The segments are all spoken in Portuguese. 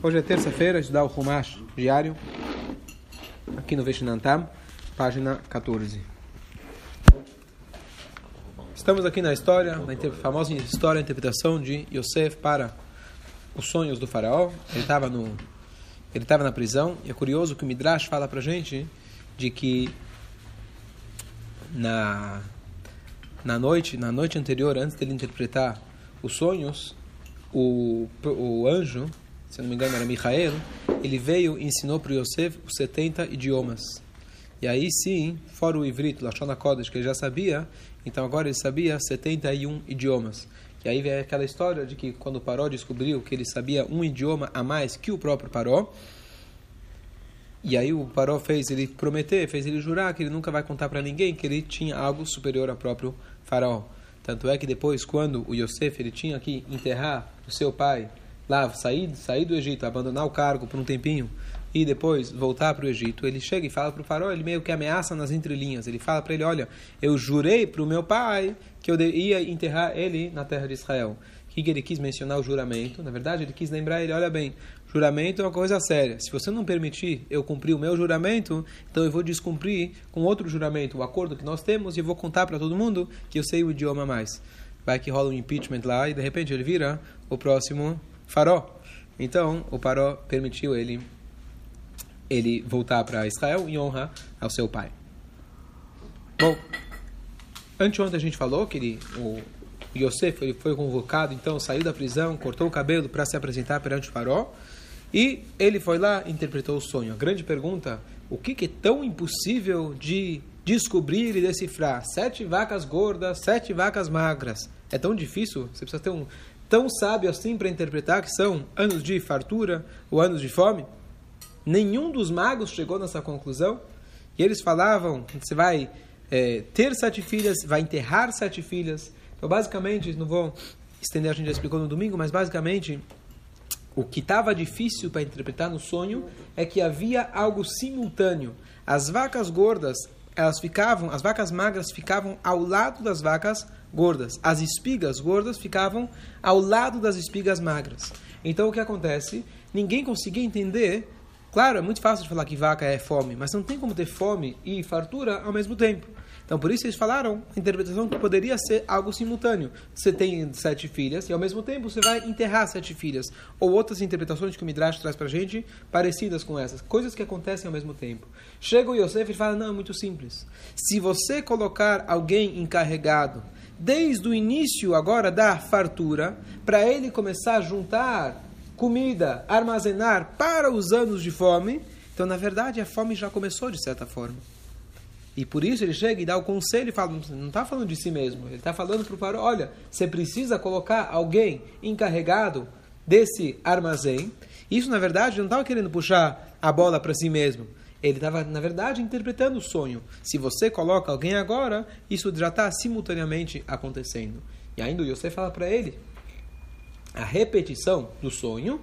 Hoje é terça-feira, estudar o Humash diário, aqui no Veshinantam, página 14. Estamos aqui na história, na famosa história, a interpretação de Yosef para os sonhos do faraó. Ele estava no ele estava na prisão, e é curioso que o Midrash fala para gente de que na na noite, na noite anterior, antes dele interpretar os sonhos, o, o anjo se não me engano era Michael, ele veio e ensinou para Yosef os 70 idiomas. E aí sim, fora o Ivrit, Lashon HaKodesh, que ele já sabia, então agora ele sabia 71 idiomas. E aí vem aquela história de que quando Paró descobriu que ele sabia um idioma a mais que o próprio Paró, e aí o Paró fez ele prometer, fez ele jurar que ele nunca vai contar para ninguém que ele tinha algo superior ao próprio faraó. Tanto é que depois, quando o Yosef ele tinha que enterrar o seu pai lá, sair, sair do Egito, abandonar o cargo por um tempinho e depois voltar para o Egito, ele chega e fala para o faraó, ele meio que ameaça nas entrelinhas. Ele fala para ele: Olha, eu jurei para o meu pai que eu ia enterrar ele na terra de Israel. O que, ele quis mencionar o juramento? Na verdade, ele quis lembrar ele: Olha bem, juramento é uma coisa séria. Se você não permitir eu cumprir o meu juramento, então eu vou descumprir com outro juramento, o acordo que nós temos, e vou contar para todo mundo que eu sei o idioma mais. Vai que rola um impeachment lá e de repente ele vira o próximo Faró. Então, o Paró permitiu ele ele voltar para Israel em honra ao seu pai. Bom, anteontem a gente falou que ele, o Yosef ele foi convocado, então saiu da prisão, cortou o cabelo para se apresentar perante o Faró e ele foi lá e interpretou o sonho. A grande pergunta, o que, que é tão impossível de descobrir e decifrar? Sete vacas gordas, sete vacas magras. É tão difícil? Você precisa ter um tão sábio assim para interpretar que são anos de fartura ou anos de fome? Nenhum dos magos chegou nessa conclusão. E eles falavam: você vai é, ter sete filhas, vai enterrar sete filhas. Então, basicamente, não vou estender, a gente já explicou no domingo, mas basicamente o que estava difícil para interpretar no sonho é que havia algo simultâneo. As vacas gordas, elas ficavam, as vacas magras ficavam ao lado das vacas gordas. As espigas gordas ficavam ao lado das espigas magras. Então o que acontece? Ninguém conseguia entender. Claro, é muito fácil de falar que vaca é fome, mas não tem como ter fome e fartura ao mesmo tempo. Então, por isso eles falaram a interpretação que poderia ser algo simultâneo. Você tem sete filhas e, ao mesmo tempo, você vai enterrar sete filhas. Ou outras interpretações que o Midrash traz para a gente, parecidas com essas. Coisas que acontecem ao mesmo tempo. Chega o Yosef e fala, não, é muito simples. Se você colocar alguém encarregado desde o início agora da fartura, para ele começar a juntar comida, armazenar para os anos de fome. Então, na verdade, a fome já começou de certa forma. E por isso ele chega e dá o conselho e fala, não está falando de si mesmo, ele está falando para o faraó, olha, você precisa colocar alguém encarregado desse armazém. Isso, na verdade, não estava querendo puxar a bola para si mesmo. Ele estava, na verdade, interpretando o sonho. Se você coloca alguém agora, isso já está simultaneamente acontecendo. E ainda o Yosef fala para ele: a repetição do sonho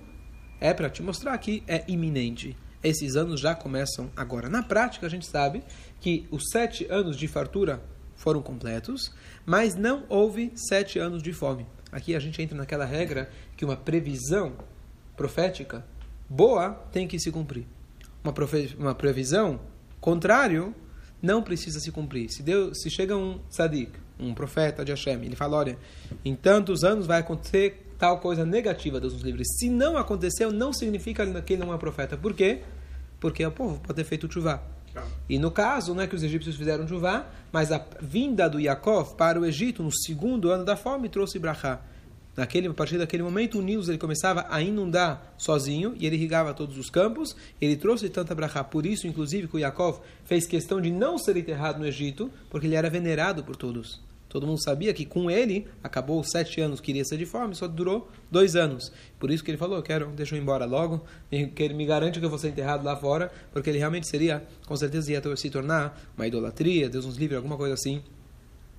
é para te mostrar que é iminente. Esses anos já começam agora. Na prática, a gente sabe que os sete anos de fartura foram completos, mas não houve sete anos de fome. Aqui a gente entra naquela regra que uma previsão profética boa tem que se cumprir uma, uma previsão contrário, não precisa se cumprir. Se, Deus, se chega um tzadik, um profeta de Hashem, ele fala, olha, em tantos anos vai acontecer tal coisa negativa, Deus nos livre. Se não aconteceu, não significa que ele não é profeta. Por quê? Porque o povo pode ter feito chuvá. E no caso, não é que os egípcios fizeram chuvá, mas a vinda do Yaakov para o Egito no segundo ano da fome trouxe brachá. Naquele, a partir daquele momento, o Nilo ele começava a inundar sozinho e ele irrigava todos os campos. Ele trouxe tanta brachá. Por isso, inclusive, que o Yaakov fez questão de não ser enterrado no Egito, porque ele era venerado por todos. Todo mundo sabia que com ele acabou os sete anos que iria ser de fome, só durou dois anos. Por isso que ele falou: quero, deixa eu ir embora logo, que ele me garante que eu vou ser enterrado lá fora, porque ele realmente seria, com certeza, ia se tornar uma idolatria, Deus nos livre, alguma coisa assim.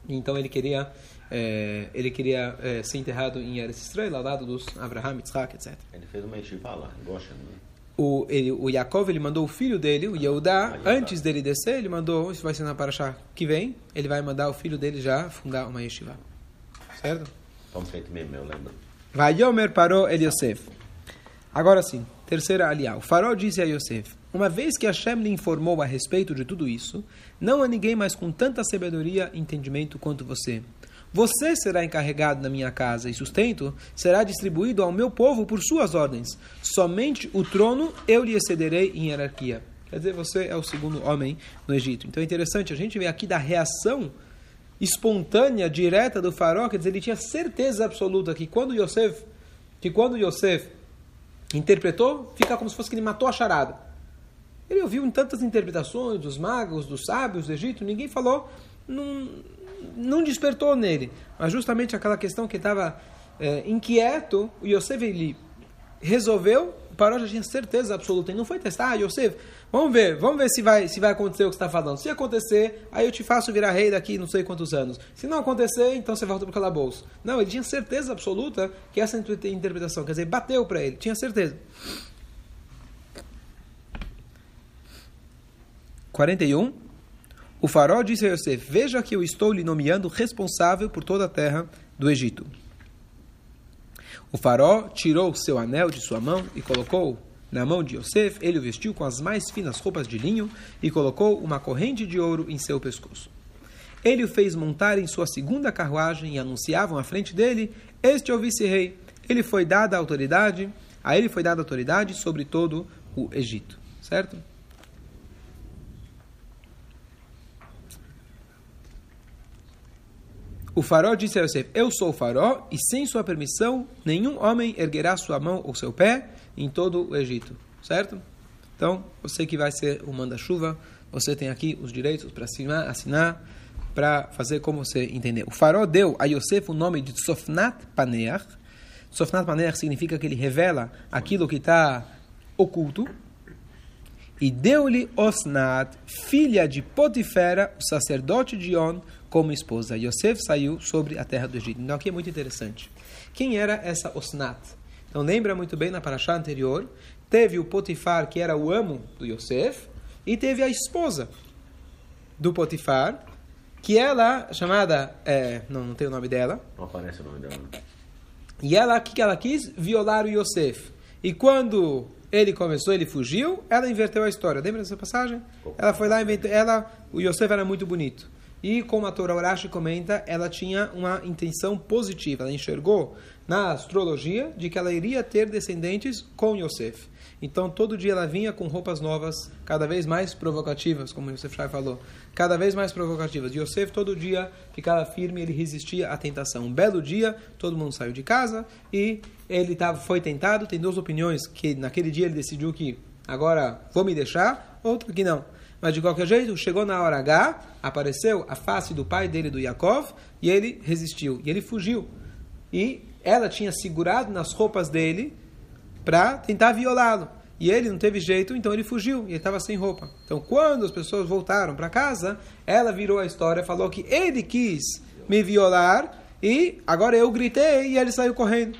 Então ele queria é, ele queria é, ser enterrado em Eretz Israel, ao lado dos Abraham, Yitzhak, etc. Ele fez uma yeshiva lá, Goshen, né? O, ele, o Yaakov ele mandou o filho dele, o Yehudá, antes dele descer, ele mandou, isso vai ser na Parashá que vem, ele vai mandar o filho dele já fundar uma yeshiva. Certo? Como feito mesmo, eu lembro. Vai Yomer parou Eliosef. Agora sim, Terceira aliá. O farol disse a Yosef: Uma vez que Hashem lhe informou a respeito de tudo isso, não há ninguém mais com tanta sabedoria e entendimento quanto você. Você será encarregado na minha casa e sustento será distribuído ao meu povo por suas ordens. Somente o trono eu lhe excederei em hierarquia. Quer dizer, você é o segundo homem no Egito. Então é interessante, a gente vê aqui da reação espontânea, direta do faraó, quer dizer, ele tinha certeza absoluta que quando Yosef, que quando Yosef interpretou, fica como se fosse que ele matou a charada. Ele ouviu em tantas interpretações dos magos, dos sábios do Egito, ninguém falou, não, não despertou nele. Mas justamente aquela questão que estava é, inquieto, o Yosef ele resolveu, o Paró já tinha certeza absoluta, e não foi testar, ah, Yosef, vamos ver, vamos ver se vai, se vai acontecer o que você está falando. Se acontecer, aí eu te faço virar rei daqui não sei quantos anos. Se não acontecer, então você volta para o calabouço. Não, ele tinha certeza absoluta que essa interpretação, quer dizer, bateu para ele, tinha certeza. 41. O farol disse a Yosef: Veja que eu estou lhe nomeando responsável por toda a terra do Egito. O farol tirou seu anel de sua mão e colocou na mão de Yosef. Ele o vestiu com as mais finas roupas de linho e colocou uma corrente de ouro em seu pescoço. Ele o fez montar em sua segunda carruagem e anunciavam à frente dele: Este é o vice-rei. Ele foi dada autoridade, a ele foi dada autoridade sobre todo o Egito. Certo? O farol disse a Yosef: Eu sou o farol, e sem sua permissão, nenhum homem erguerá sua mão ou seu pé em todo o Egito. Certo? Então, você que vai ser o manda-chuva, você tem aqui os direitos para assinar, assinar para fazer como você entender. O farol deu a Yosef o nome de Sofnat Paneach. Sofnat Paneach significa que ele revela aquilo que está oculto. E deu-lhe Osnat, filha de Potifera, o sacerdote de On, como esposa. Yosef saiu sobre a terra do Egito. Então aqui é muito interessante. Quem era essa Osnat? Então lembra muito bem na paraxá anterior, teve o Potifar, que era o amo do Yosef, e teve a esposa do Potifar, que ela, chamada, é, não, não tem o nome dela. Não aparece o nome dela. E ela, o que ela quis? Violar o Yosef. E quando ele começou, ele fugiu, ela inverteu a história. Lembra dessa passagem? Ela foi lá, inventou, ela, o Yosef era muito bonito. E como a Torah Urashi comenta, ela tinha uma intenção positiva. Ela enxergou na astrologia de que ela iria ter descendentes com Yosef. Então todo dia ela vinha com roupas novas, cada vez mais provocativas, como Yosef Shai falou, cada vez mais provocativas. Yosef todo dia ficava firme, ele resistia à tentação. Um belo dia, todo mundo saiu de casa e ele tava, foi tentado. Tem duas opiniões que naquele dia ele decidiu que agora vou me deixar, outra que não. Mas de qualquer jeito, chegou na hora H, apareceu a face do pai dele, do Yaakov, e ele resistiu, e ele fugiu. E ela tinha segurado nas roupas dele para tentar violá-lo. E ele não teve jeito, então ele fugiu e ele estava sem roupa. Então, quando as pessoas voltaram para casa, ela virou a história, falou que ele quis me violar e agora eu gritei e ele saiu correndo.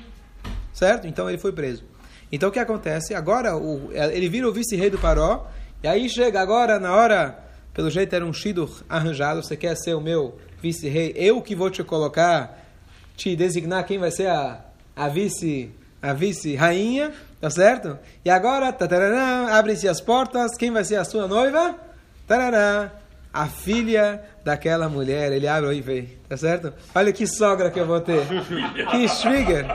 Certo? Então ele foi preso. Então o que acontece? Agora o, ele vira o vice-rei do Paró e aí chega agora na hora, pelo jeito era um shidur arranjado, você quer ser o meu vice-rei, eu que vou te colocar, te designar quem vai ser a, a vice a vice-rainha, tá certo? E agora, abre-se as portas, quem vai ser a sua noiva? Tarará, a filha daquela mulher. Ele abre e vê, tá certo? Olha que sogra que eu vou ter. que trigger.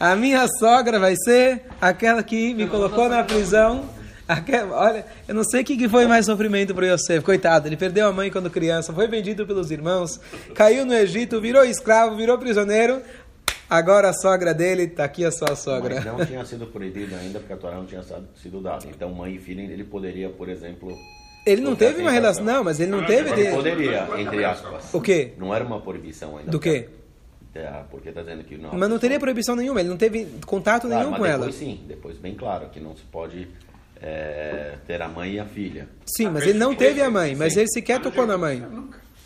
A minha sogra vai ser aquela que me colocou na prisão Olha, eu não sei o que foi mais sofrimento para Yosef. Coitado, ele perdeu a mãe quando criança, foi vendido pelos irmãos, caiu no Egito, virou escravo, virou prisioneiro. Agora a sogra dele, está aqui a sua sogra. Mas não tinha sido proibido ainda, porque a Torá não tinha sido dada. Então, mãe e filha, ele poderia, por exemplo. Ele não teve uma relação, não, mas ele não teve. Ele poderia, entre aspas. O quê? Não era uma proibição ainda. Do quê? É, porque está dizendo que não. Mas não teria proibição nenhuma, ele não teve contato claro, nenhum com depois, ela. Depois sim, depois bem claro que não se pode é, ter a mãe e a filha. Sim, mas ele não teve a mãe, mas Sim. ele sequer tocou na mãe.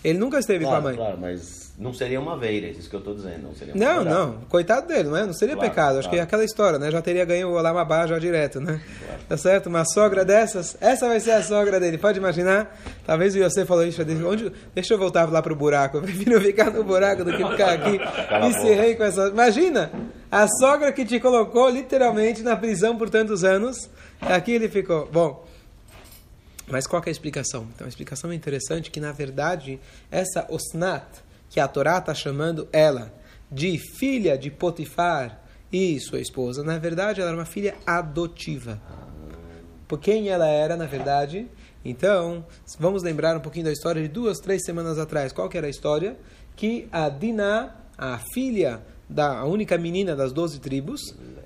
Ele nunca esteve claro, com a mãe. Claro, mas não seria uma veira, é isso que eu estou dizendo. Não, seria Não, não. Coitado dele, não é? Não seria Claro, pecado. Acho que é claro. aquela história, né? Já teria ganho o Olamabá já direto, né? Claro. Tá certo? Uma sogra dessas, essa vai ser a sogra dele. Pode imaginar? Talvez o Yosef falou isso. Onde... Deixa eu voltar lá pro buraco. Eu prefiro ficar no buraco do que ficar aqui. Cala Me boca. encerrei com essa... Imagina! A sogra que te colocou literalmente na prisão por tantos anos. Aqui ele ficou. Bom... Mas qual é a explicação? Então a explicação é interessante que, na verdade, essa Osnat, que a Torá está chamando ela de filha de Potifar e sua esposa, na verdade ela era uma filha adotiva. Por quem ela era, na verdade? Então, vamos lembrar um pouquinho da história de duas, três semanas atrás. Qual que era a história? Que a Diná, a filha da a única menina das doze tribos,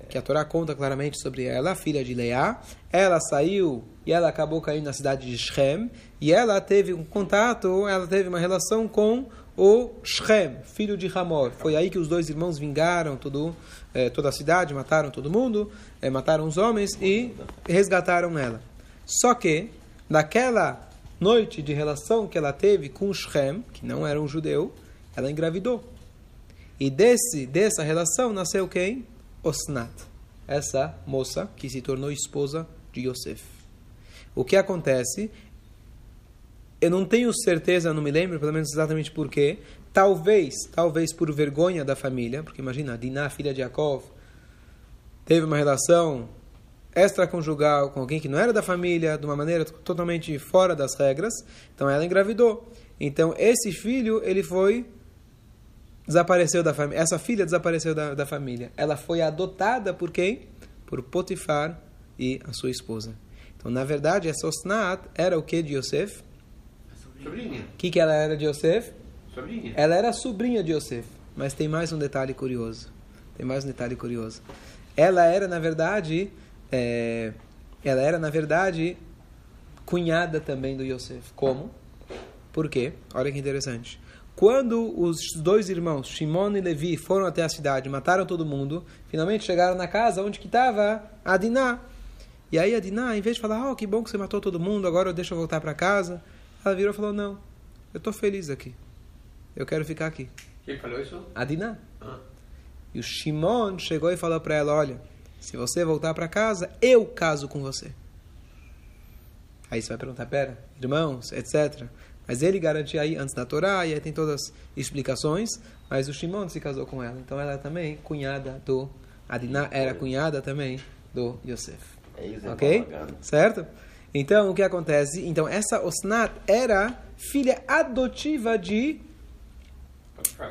que a Torá conta claramente sobre ela, filha de Leá, ela saiu e ela acabou caindo na cidade de Shem, e ela teve um contato, ela teve uma relação com o Shem, filho de Hamor. Foi aí que os dois irmãos vingaram tudo, eh, toda a cidade, mataram todo mundo, eh, mataram os homens e resgataram ela. Só que, naquela noite de relação que ela teve com Shem, que não era um judeu, ela engravidou. E desse, dessa relação nasceu quem? Osnat. Essa moça que se tornou esposa de Yosef. O que acontece? Eu não tenho certeza, não me lembro pelo menos exatamente porquê. Talvez, talvez por vergonha da família, porque imagina, Diná, filha de Yaakov, teve uma relação extraconjugal com alguém que não era da família, de uma maneira totalmente fora das regras. Então ela engravidou. Então esse filho, ele foi desapareceu da família. Essa filha desapareceu da, da família. Ela foi adotada por quem? Por Potifar e a sua esposa. Então, na verdade, essa Osnat era o que de Yosef? Sobrinha. O que, que ela era de Yosef? Sobrinha. Ela era sobrinha de Yosef. Mas tem mais um detalhe curioso. Tem mais um detalhe curioso. Ela era, na verdade, é, ela era, na verdade, cunhada também do Yosef. Como? Por quê? Olha que interessante. Quando os dois irmãos, Shimon e Levi, foram até a cidade, mataram todo mundo, finalmente chegaram na casa onde que estava a Diná. E aí a Diná, em vez de falar, oh, que bom que você matou todo mundo, agora deixa eu voltar para casa, ela virou e falou, não, eu estou feliz aqui. Eu quero ficar aqui. Quem falou isso? A Diná. Ah. E o Shimon chegou e falou para ela, olha, se você voltar para casa, eu caso com você. Aí você vai perguntar, pera, irmãos, etc. Mas ele garantia aí antes da Torá, e aí tem todas as explicações, mas o Shimon se casou com ela. Então ela é também cunhada do... A Diná era cunhada também do Yosef. É isso, é Ok? Certo? Então, o que acontece? Então, essa Osnat era filha adotiva de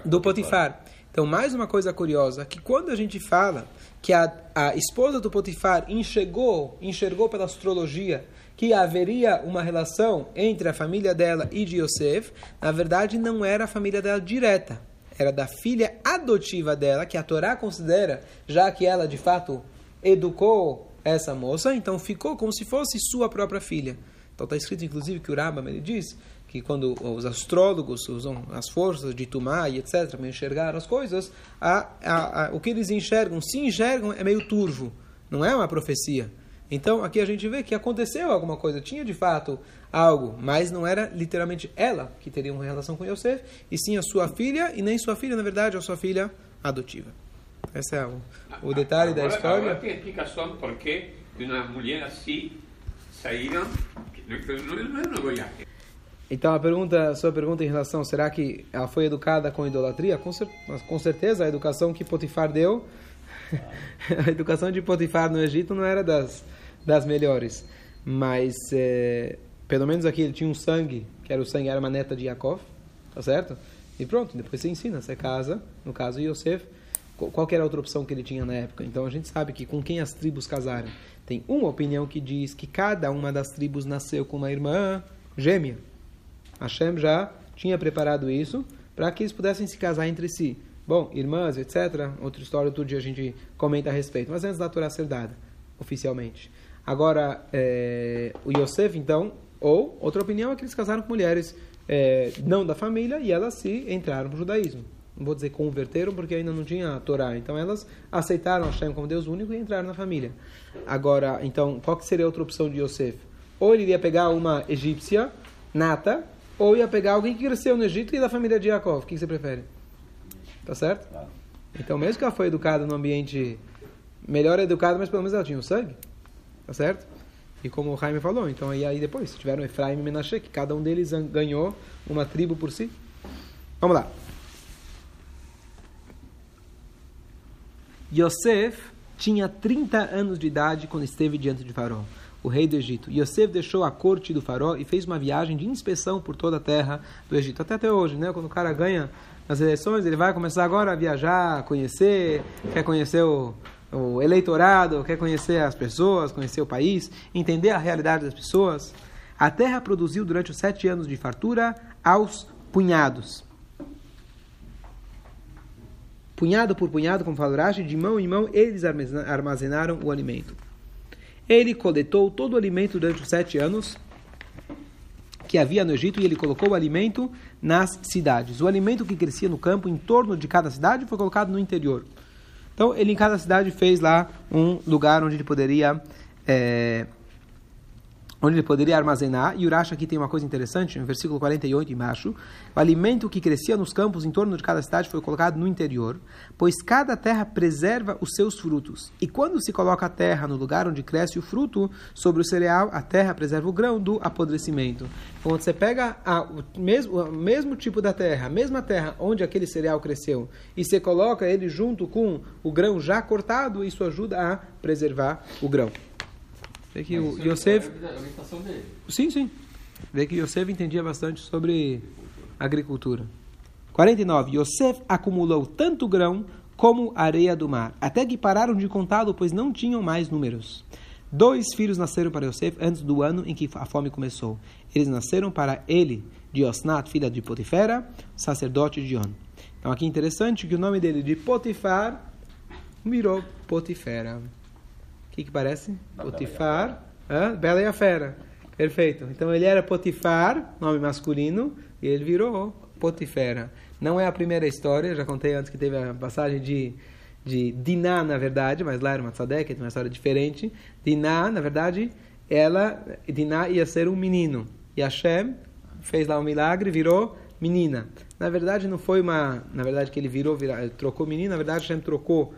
do Potifar. Então, mais uma coisa curiosa, que quando a gente fala que a, a esposa do Potifar enxergou, enxergou pela astrologia que haveria uma relação entre a família dela e de Yosef, na verdade não era a família dela direta, era da filha adotiva dela, que a Torá considera, já que ela de fato educou essa moça, então ficou como se fosse sua própria filha. Então está escrito inclusive que o Rambam ele diz que quando os astrólogos usam as forças de Tumá e etc. para enxergar as coisas, a, a, a, o que eles enxergam, se enxergam, é meio turvo, não é uma profecia. Então aqui a gente vê que aconteceu alguma coisa, tinha de fato algo, mas não era literalmente ela que teria uma relação com Yosef, e sim a sua filha, e nem sua filha, na verdade, a sua filha adotiva. Esse é o, o detalhe da Agora- história. Agora tem explicação por que uma mulher assim saíram. Não, é uma goiaque. Então a pergunta, a sua pergunta em relação, será que ela foi educada com idolatria? Com, cer com certeza a educação que Potifar deu, a educação de Potifar no Egito não era das, das melhores. Mas é, pelo menos aqui ele tinha um sangue, que era o sangue, era uma neta de Yaakov, tá certo? E pronto, depois você ensina, você casa, no caso Yosef, qual era a outra opção que ele tinha na época? Então a gente sabe que com quem as tribos casaram. Tem uma opinião que diz que cada uma das tribos nasceu com uma irmã gêmea. Hashem já tinha preparado isso para que eles pudessem se casar entre si. Bom, irmãs, etc. Outra história, outro dia a gente comenta a respeito. Mas antes da Torá ser dada, oficialmente. Agora, é, o Yosef, então, ou outra opinião é que eles casaram com mulheres é, não da família e elas se entraram no judaísmo. Não vou dizer converteram porque ainda não tinha a Torá. Então elas aceitaram Hashem como Deus único e entraram na família. Agora, então, qual que seria a outra opção de Yosef? Ou ele iria pegar uma egípcia nata ou ia pegar alguém que cresceu no Egito e da família de Yaakov. O que você prefere? Tá certo? Então, mesmo que ela foi educada num ambiente melhor educada, mas pelo menos ela tinha o sangue. Tá certo? E como o Jaime falou, então aí, aí depois tiveram Efraim e Menashe, que cada um deles ganhou uma tribo por si. Vamos lá. Yosef tinha 30 anos de idade quando esteve diante de Faraó, o rei do Egito. Yosef deixou a corte do Faraó e fez uma viagem de inspeção por toda a terra do Egito. Até até hoje, né? Quando o cara ganha as eleições, ele vai começar agora a viajar, conhecer, quer conhecer o, o eleitorado, quer conhecer as pessoas, conhecer o país, entender a realidade das pessoas. A terra produziu durante os sete anos de fartura aos punhados. Punhado por punhado, como fala Rashi, de mão em mão, eles armazenaram o alimento. Ele coletou todo o alimento durante os sete anos que havia no Egito e ele colocou o alimento nas cidades. O alimento que crescia no campo, em torno de cada cidade, foi colocado no interior. Então, ele em cada cidade fez lá um lugar onde ele poderia é, onde ele poderia armazenar. E Urash aqui tem uma coisa interessante, no versículo 48 embaixo. O alimento que crescia nos campos em torno de cada cidade foi colocado no interior, pois cada terra preserva os seus frutos. E quando se coloca a terra no lugar onde cresce o fruto, sobre o cereal, a terra preserva o grão do apodrecimento. Quando você pega a, o, mesmo, o mesmo tipo da terra, a mesma terra onde aquele cereal cresceu, e você coloca ele junto com o grão já cortado, isso ajuda a preservar o grão. Vê que o Yosef. Sim, sim. Vê que Yosef entendia bastante sobre agricultura. 49. Yosef acumulou tanto grão como areia do mar, até que pararam de contá-lo, pois não tinham mais números. Dois filhos nasceram para Yosef antes do ano em que a fome começou. Eles nasceram para ele, de Osnat, filha de Potifera, sacerdote de On. Então aqui é interessante que o nome dele de Potifar virou Potifera que, que parece? Da Potifar. Bela e, Bela e a Fera. Perfeito. Então ele era Potifar, nome masculino, e ele virou Potifera. Não é a primeira história, já contei antes que teve a passagem de, de Diná, na verdade, mas lá era uma tzadek, uma história diferente. Diná, na verdade, ela, Diná ia ser um menino. E Hashem fez lá um milagre, virou menina. Na verdade, não foi uma. Na verdade, que ele virou, virou trocou menina, na verdade, Hashem trocou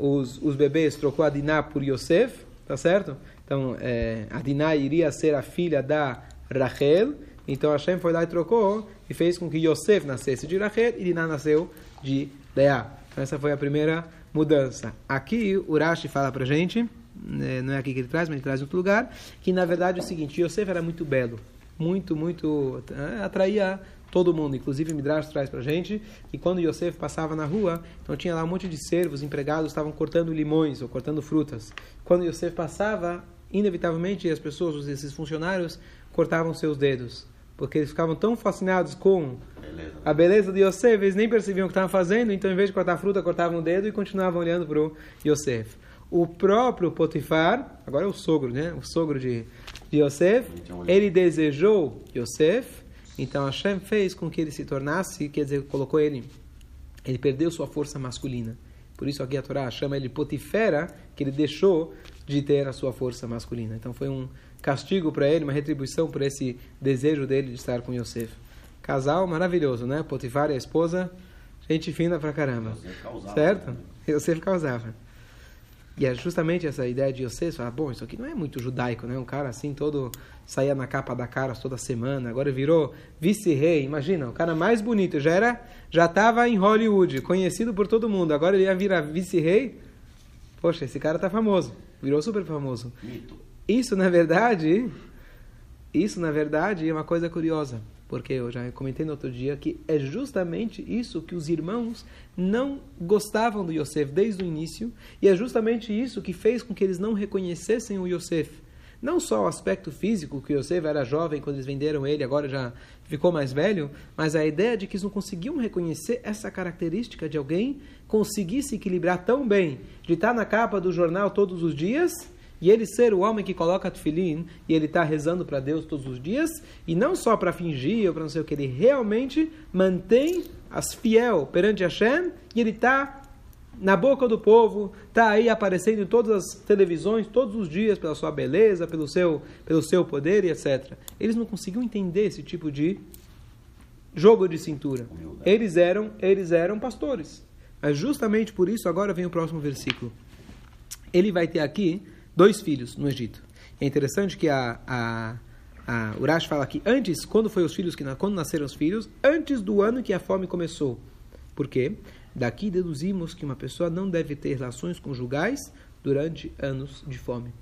os, os bebês, trocou a Diná por Yosef, tá certo? Então, é, a Diná iria ser a filha da Rachel, então Hashem foi lá e trocou e fez com que Yosef nascesse de Rachel e Diná nasceu de Leá. Então, essa foi a primeira mudança. Aqui, o Rashi fala pra gente, né, não é aqui que ele traz, mas ele traz em outro lugar, que na verdade é o seguinte, Yosef era muito belo, muito, muito, é, atraía todo mundo. Inclusive, Midrash traz para gente que quando Yosef passava na rua, então tinha lá um monte de servos, empregados, estavam cortando limões ou cortando frutas. Quando Yosef passava, inevitavelmente as pessoas, esses funcionários, cortavam seus dedos. Porque eles ficavam tão fascinados com beleza. a beleza de Yosef, eles nem percebiam o que estavam fazendo, então em vez de cortar fruta, cortavam o dedo e continuavam olhando para o Yosef. O próprio Potifar, agora é o sogro, né? O sogro de, de Yosef, ele desejou Yosef, então Hashem fez com que ele se tornasse, quer dizer, colocou ele, ele perdeu sua força masculina. Por isso aqui a Torá chama ele Potifera, que ele deixou de ter a sua força masculina. Então foi um castigo para ele, uma retribuição por esse desejo dele de estar com Yosef. Casal maravilhoso, né? Potifar e a esposa, gente fina pra caramba. certo? Né? Yosef causava. E é justamente essa ideia de Yosef, falar, bom, isso aqui não é muito judaico, né? Um cara assim, todo saía na capa da cara toda semana, agora virou vice-rei. Imagina, o cara mais bonito, já era, já estava em Hollywood, conhecido por todo mundo, agora ele ia virar vice-rei. Poxa, esse cara tá famoso, virou super famoso. Mito. Isso, na verdade, isso, na verdade, é uma coisa curiosa porque eu já comentei no outro dia que é justamente isso que os irmãos não gostavam do Yosef desde o início, e é justamente isso que fez com que eles não reconhecessem o Yosef. Não só o aspecto físico, que Yosef era jovem quando eles venderam ele, agora já ficou mais velho, mas a ideia de que eles não conseguiam reconhecer essa característica de alguém conseguir se equilibrar tão bem, de estar na capa do jornal todos os dias e ele ser o homem que coloca tefilim e ele está rezando para Deus todos os dias, e não só para fingir ou para não sei o que, ele realmente mantém as fiel perante Hashem e ele está na boca do povo, está aí aparecendo em todas as televisões todos os dias pela sua beleza, pelo seu, pelo seu poder e etc. Eles não conseguiam entender esse tipo de jogo de cintura. Eles eram, eles eram pastores. Mas justamente por isso, agora vem o próximo versículo. Ele vai ter aqui dois filhos no Egito. É interessante que a, a, a Urash fala que antes, quando foi os filhos que quando nasceram os filhos, antes do ano que a fome começou. Por quê? Daqui deduzimos que uma pessoa não deve ter relações conjugais durante anos de fome.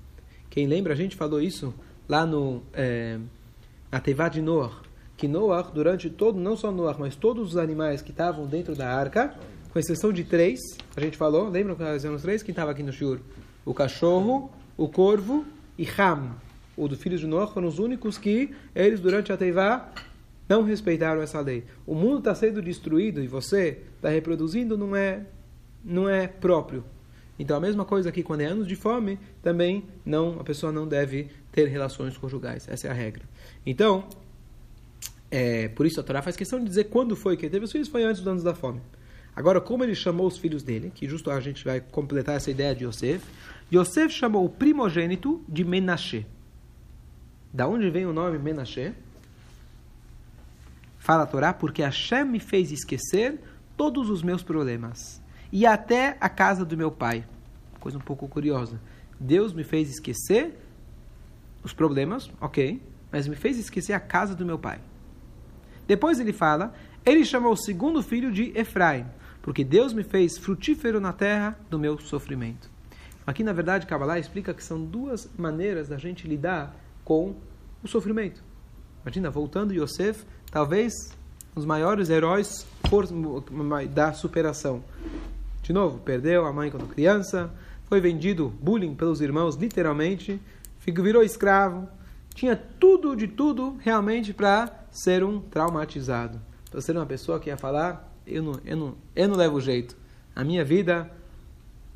Quem lembra, a gente falou isso lá no é, na Tevá de Noah, que Noah, durante todo, não só Noah, mas todos os animais que estavam dentro da arca, com exceção de três, a gente falou, lembram que eram os três? Quem estava aqui no Shur? O cachorro, o corvo e Ham, o do filho de Noah, foram os únicos que eles, durante a Tevá, não respeitaram essa lei. O mundo está sendo destruído e você está reproduzindo não é, não é próprio. Então a mesma coisa aqui, quando é anos de fome, também não a pessoa não deve ter relações conjugais. Essa é a regra. Então, é, por isso a Torá faz questão de dizer quando foi que ele teve os filhos, foi antes dos anos da fome. Agora, como ele chamou os filhos dele, que justo a gente vai completar essa ideia de Yosef, Yosef chamou o primogênito de Menashe. Da onde vem o nome Menashe? Fala a Torá, porque Hashem me fez esquecer todos os meus problemas. E até a casa do meu pai. Coisa um pouco curiosa. Deus me fez esquecer os problemas, ok, mas me fez esquecer a casa do meu pai. Depois ele fala, ele chamou o segundo filho de Efraim, porque Deus me fez frutífero na terra do meu sofrimento. Aqui, na verdade, Kabbalah explica que são duas maneiras da gente lidar com o sofrimento. Imagina, voltando Yosef, talvez os maiores heróis da superação. De novo, perdeu a mãe quando criança, foi vendido bullying pelos irmãos, literalmente, virou escravo, tinha tudo de tudo realmente para ser um traumatizado. Para ser uma pessoa que ia falar, eu não, eu não, eu não levo jeito. A minha vida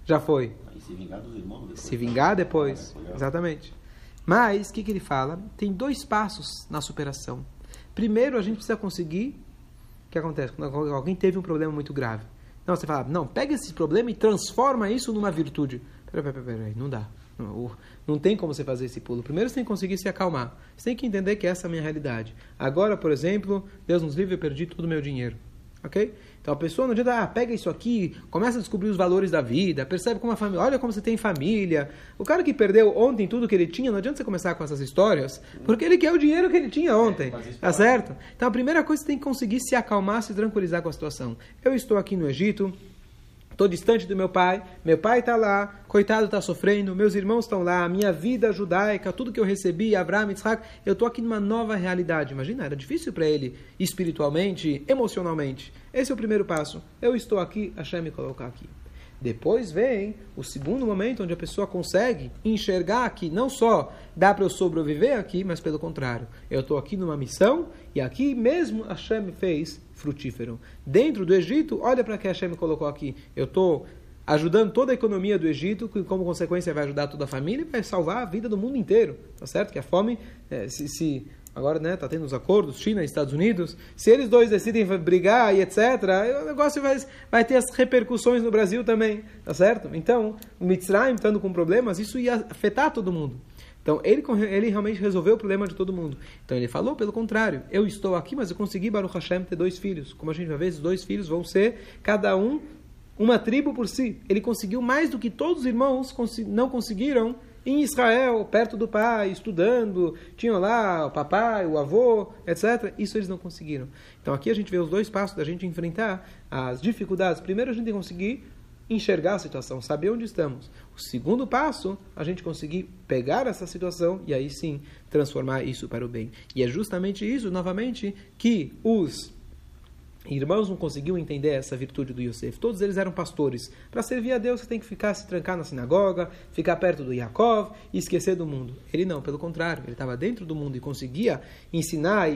já foi. E se vingar dos irmãos depois. Se vingar depois, exatamente. Mas, o que, que ele fala? Tem dois passos na superação. Primeiro, a gente precisa conseguir. O que acontece? Quando alguém teve um problema muito grave. Não, você fala, não, pega esse problema e transforma isso numa virtude. Peraí, peraí, peraí, não dá. Não, não tem como você fazer esse pulo. Primeiro você tem que conseguir se acalmar. Você tem que entender que essa é a minha realidade. Agora, por exemplo, Deus nos livre, eu perdi todo o meu dinheiro. Ok? Então a pessoa não adianta, ah, pega isso aqui, começa a descobrir os valores da vida, percebe como a família, olha como você tem família. O cara que perdeu ontem tudo que ele tinha, não adianta você começar com essas histórias, porque ele quer o dinheiro que ele tinha ontem. Tá certo? Então a primeira coisa é você tem que conseguir se acalmar, se tranquilizar com a situação. Eu estou aqui no Egito, Estou distante do meu pai, meu pai está lá, coitado está sofrendo, meus irmãos estão lá, minha vida judaica, tudo que eu recebi, Abraão, Yitzhak, eu estou aqui numa nova realidade. Imagina, era difícil para ele espiritualmente, emocionalmente. Esse é o primeiro passo. Eu estou aqui, Hashem me colocar aqui. Depois vem o segundo momento onde a pessoa consegue enxergar que não só dá para eu sobreviver aqui, mas pelo contrário, eu estou aqui numa missão e aqui mesmo Hashem fez frutífero. Dentro do Egito, olha para que Hashem colocou aqui. Eu estou ajudando toda a economia do Egito, que como consequência vai ajudar toda a família e vai salvar a vida do mundo inteiro. Tá certo? Que a fome, é, se, se agora né, tá tendo os acordos, China e Estados Unidos, se eles dois decidem brigar e etc, o negócio vai, vai ter as repercussões no Brasil também, tá certo? Então, o Mitzrayim estando com problemas, isso ia afetar todo mundo. Então, ele, ele realmente resolveu o problema de todo mundo. Então, ele falou, pelo contrário, eu estou aqui, mas eu consegui, Baruch Hashem, ter dois filhos. Como a gente vai ver, esses dois filhos vão ser, cada um, uma tribo por si. Ele conseguiu mais do que todos os irmãos não conseguiram em Israel, perto do pai, estudando, tinham lá o papai, o avô, etc. Isso eles não conseguiram. Então aqui a gente vê os dois passos da gente enfrentar as dificuldades. Primeiro a gente tem que conseguir enxergar a situação, saber onde estamos. O segundo passo, a gente conseguir pegar essa situação e aí sim transformar isso para o bem. E é justamente isso, novamente, que os Irmãos não conseguiam entender essa virtude do Yosef. Todos eles eram pastores. Para servir a Deus, você tem que ficar, se trancar na sinagoga, ficar perto do Yaakov e esquecer do mundo. Ele não, pelo contrário. Ele estava dentro do mundo e conseguia ensinar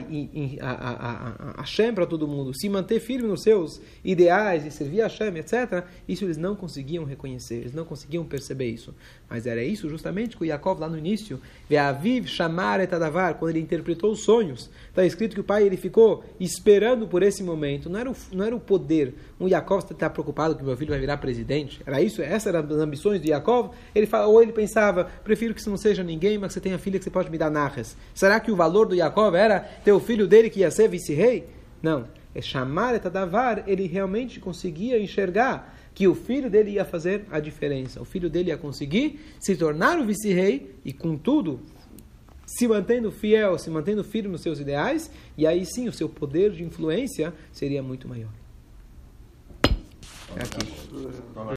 a, a, a, a Hashem para todo mundo, se manter firme nos seus ideais e servir a Hashem, etc. Isso eles não conseguiam reconhecer, eles não conseguiam perceber isso. Mas era isso justamente que o Yaakov, lá no início, Ve'aviv chamar etadavar, quando ele interpretou os sonhos. Está escrito que o pai ele ficou esperando por esse momento momento. Não era o, não era o poder. Um Yaakov está preocupado que meu filho vai virar presidente. Era isso? Essas eram as ambições de Yaakov? Ele fala, ou ele pensava, prefiro que isso não seja ninguém, mas que você tenha filha que você pode me dar narras. Será que o valor do Yaakov era ter o filho dele que ia ser vice-rei? Não, é chamar etadavar, ele realmente conseguia enxergar que o filho dele ia fazer a diferença. O filho dele ia conseguir se tornar o vice-rei e, contudo, se mantendo fiel, se mantendo firme nos seus ideais, e aí sim o seu poder de influência seria muito maior. É aqui.